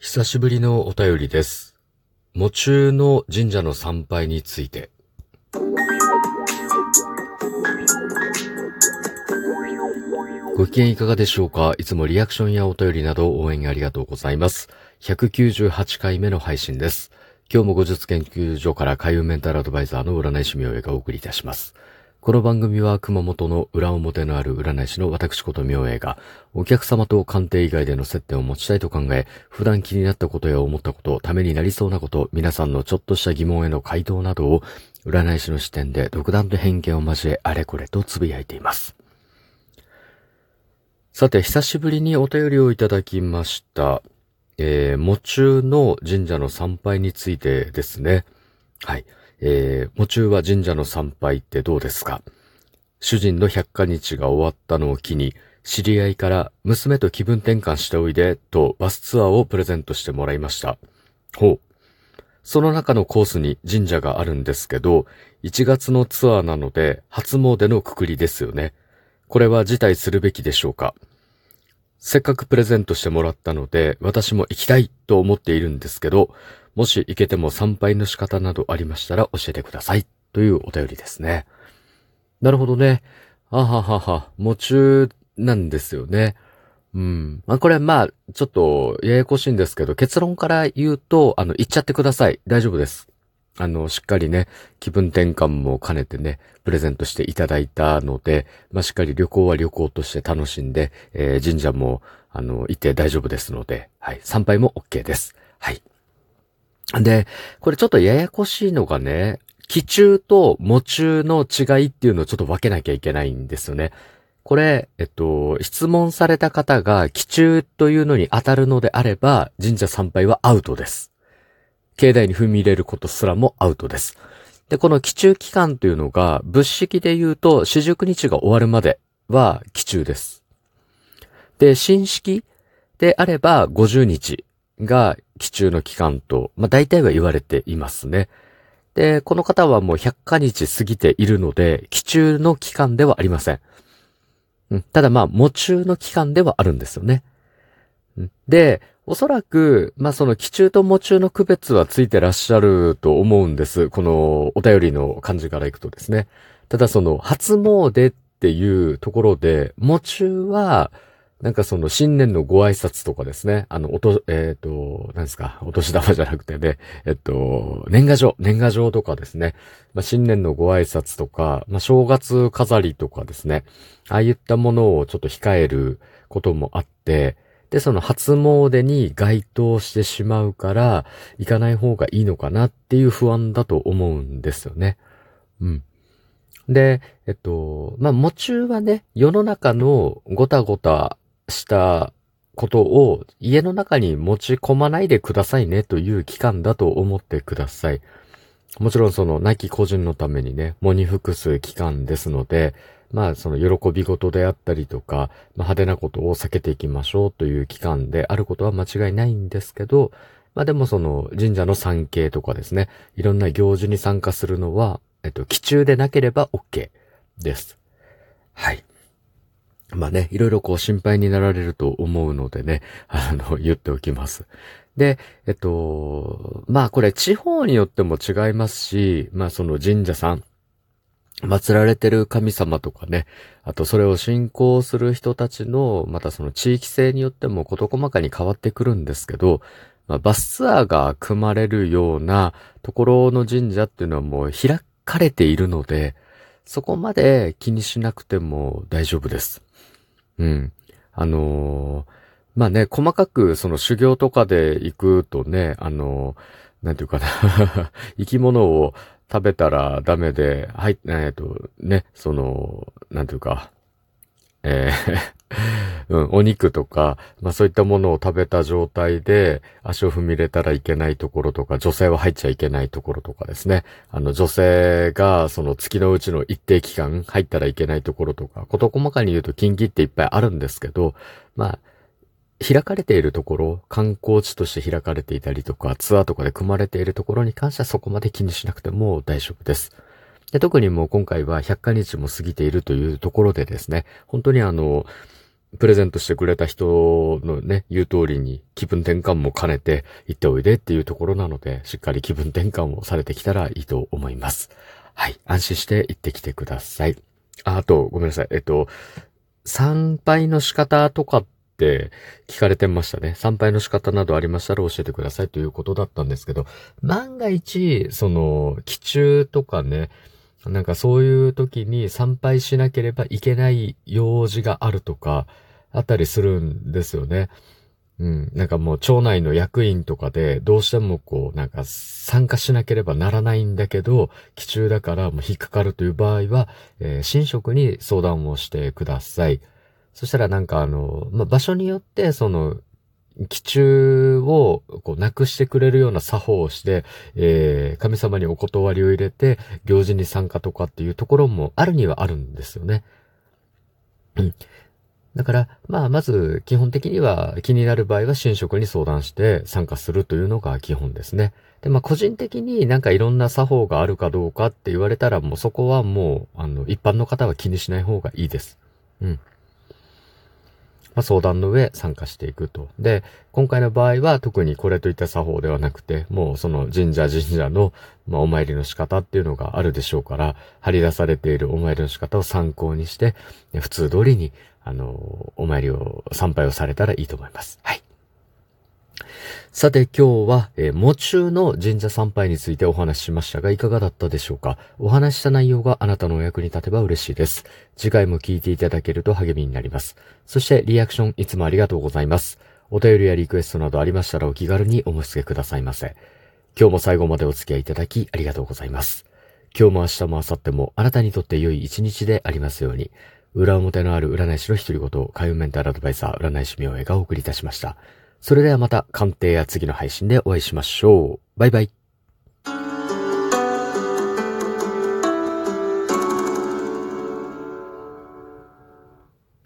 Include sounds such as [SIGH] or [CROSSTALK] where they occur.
久しぶりのお便りです。喪中の神社の参拝について。ご機嫌いかがでしょうか？いつもリアクションやお便りなど応援ありがとうございます。198回目の配信です。今日も後日研究所から海運メンタルアドバイザーの占い師明恵がお送りいたします。この番組は熊本の裏表のある占い師の私こと明恵がお客様と鑑定以外での接点を持ちたいと考え、普段気になったことや思ったこと、ためになりそうなこと、皆さんのちょっとした疑問への回答などを占い師の視点で独断と偏見を交えあれこれとつぶやいています。さて、久しぶりにお便りをいただきました。えー、喪中の神社の参拝についてですね。はい。えー、喪中は神社の参拝ってどうですか？主人の百花日が終わったのを機に、知り合いから娘と気分転換しておいでとバスツアーをプレゼントしてもらいました。ほう。その中のコースに神社があるんですけど、1月のツアーなので初詣のくくりですよね。これは辞退するべきでしょうか？せっかくプレゼントしてもらったので、私も行きたいと思っているんですけど、もし行けても参拝の仕方などありましたら教えてください。というお便りですね。なるほどね。あははは、夢中なんですよね。うん。まあ、これはまあ、ちょっとややこしいんですけど、結論から言うと、あの、行っちゃってください。大丈夫です。あの、しっかりね、気分転換も兼ねてね、プレゼントしていただいたので、まあ、しっかり旅行は旅行として楽しんで、えー神社も、あの、行って大丈夫ですので、はい、参拝も OK です。はい。で、これちょっとややこしいのがね、気中と喪中の違いっていうのをちょっと分けなきゃいけないんですよね。これ、えっと、質問された方が気中というのに当たるのであれば、神社参拝はアウトです。境内に踏み入れることすらもアウトです。で、この気中期間というのが、物式で言うと、四十九日が終わるまでは気中です。で、新式であれば、50日が気中の期間と、まあ大体は言われていますね。で、この方はもう100日日過ぎているので、気中の期間ではありません。うん、ただまあ、喪中の期間ではあるんですよね。で、おそらく、まあその気中と喪中の区別はついてらっしゃると思うんです。このお便りの感じからいくとですね。ただその初詣っていうところで、喪中は、なんかその新年のご挨拶とかですね。あの、おと、えっ、と、何ですか、お年玉じゃなくてね、えっと、年賀状、年賀状とかですね。まあ、新年のご挨拶とか、まあ、正月飾りとかですね。ああいったものをちょっと控えることもあって、で、その初詣に該当してしまうから、行かない方がいいのかなっていう不安だと思うんですよね。うん。で、えっと、まあ、喪中はね、世の中のごたごたしたことを家の中に持ち込まないでくださいねという期間だと思ってください。もちろんその亡き個人のためにね、喪に服す期間ですので、まあその喜び事であったりとか、まあ、派手なことを避けていきましょうという期間であることは間違いないんですけど、まあでもその神社の参詣とかですね、いろんな行事に参加するのは、えっと、期中でなければ OK です。はい。まあね、いろいろこう心配になられると思うのでね、[LAUGHS] あの、言っておきます。で、えっと、まあこれ地方によっても違いますし、まあその神社さん、祀られてる神様とかね、あとそれを信仰する人たちの、またその地域性によっても事細かに変わってくるんですけど、まあ、バスツアーが組まれるようなところの神社っていうのはもう開かれているので、そこまで気にしなくても大丈夫です。うん。あのーまあね、細かくその修行とかで行くとね、あのーなんていうかな、[LAUGHS] 生き物を食べたらダメで、はい、えっ、と、ね、その、なんていうか、えー [LAUGHS] うん、お肉とか、まあそういったものを食べた状態で足を踏み入れたらいけないところとか、女性は入っちゃいけないところとかですね。あの女性がその月のうちの一定期間入ったらいけないところとか、こと細かに言うと禁忌っていっぱいあるんですけど、まあ、開かれているところ、観光地として開かれていたりとか、ツアーとかで組まれているところに関してはそこまで気にしなくても大丈夫です。で特にもう今回は100日も過ぎているというところでですね、本当にあの、プレゼントしてくれた人のね、言う通りに気分転換も兼ねて行っておいでっていうところなので、しっかり気分転換をされてきたらいいと思います。はい。安心して行ってきてください。あ、あと、ごめんなさい。えっと、参拝の仕方とかって聞かれてましたね。参拝の仕方などありましたら教えてくださいということだったんですけど、万が一、その、気中とかね、なんかそういう時に参拝しなければいけない用事があるとか、あったりするんですよね。うん。なんかもう町内の役員とかでどうしてもこうなんか参加しなければならないんだけど、基中だからもう引っかかるという場合は、えー、新職に相談をしてください。そしたらなんかあの、まあ、場所によってその、基中をこうなくしてくれるような作法をして、えー、神様にお断りを入れて行事に参加とかっていうところもあるにはあるんですよね。うん。だから、まあ、まず、基本的には気になる場合は新職に相談して参加するというのが基本ですね。で、まあ、個人的になんかいろんな作法があるかどうかって言われたら、もうそこはもう、あの、一般の方は気にしない方がいいです。うん。まあ、相談の上参加していくと。で、今回の場合は特にこれといった作法ではなくて、もうその神社神社の、まあ、お参りの仕方っていうのがあるでしょうから、張り出されているお参りの仕方を参考にして、普通通りに、あの、お参りを、参拝をされたらいいと思います。はい。さて今日は、えー、喪中の神社参拝についてお話ししましたが、いかがだったでしょうか？お話した内容があなたのお役に立てば嬉しいです。次回も聞いていただけると励みになります。そしてリアクションいつもありがとうございます。お便りやリクエストなどありましたらお気軽にお申し付けくださいませ。今日も最後までお付き合いいただきありがとうございます。今日も明日も明後日もあなたにとって良い一日でありますように。裏表のある占い師の独り言、開運メンタルアドバイザー、占い師明恵がお送りいたしました。それではまた鑑定や次の配信でお会いしましょう。バイバイ。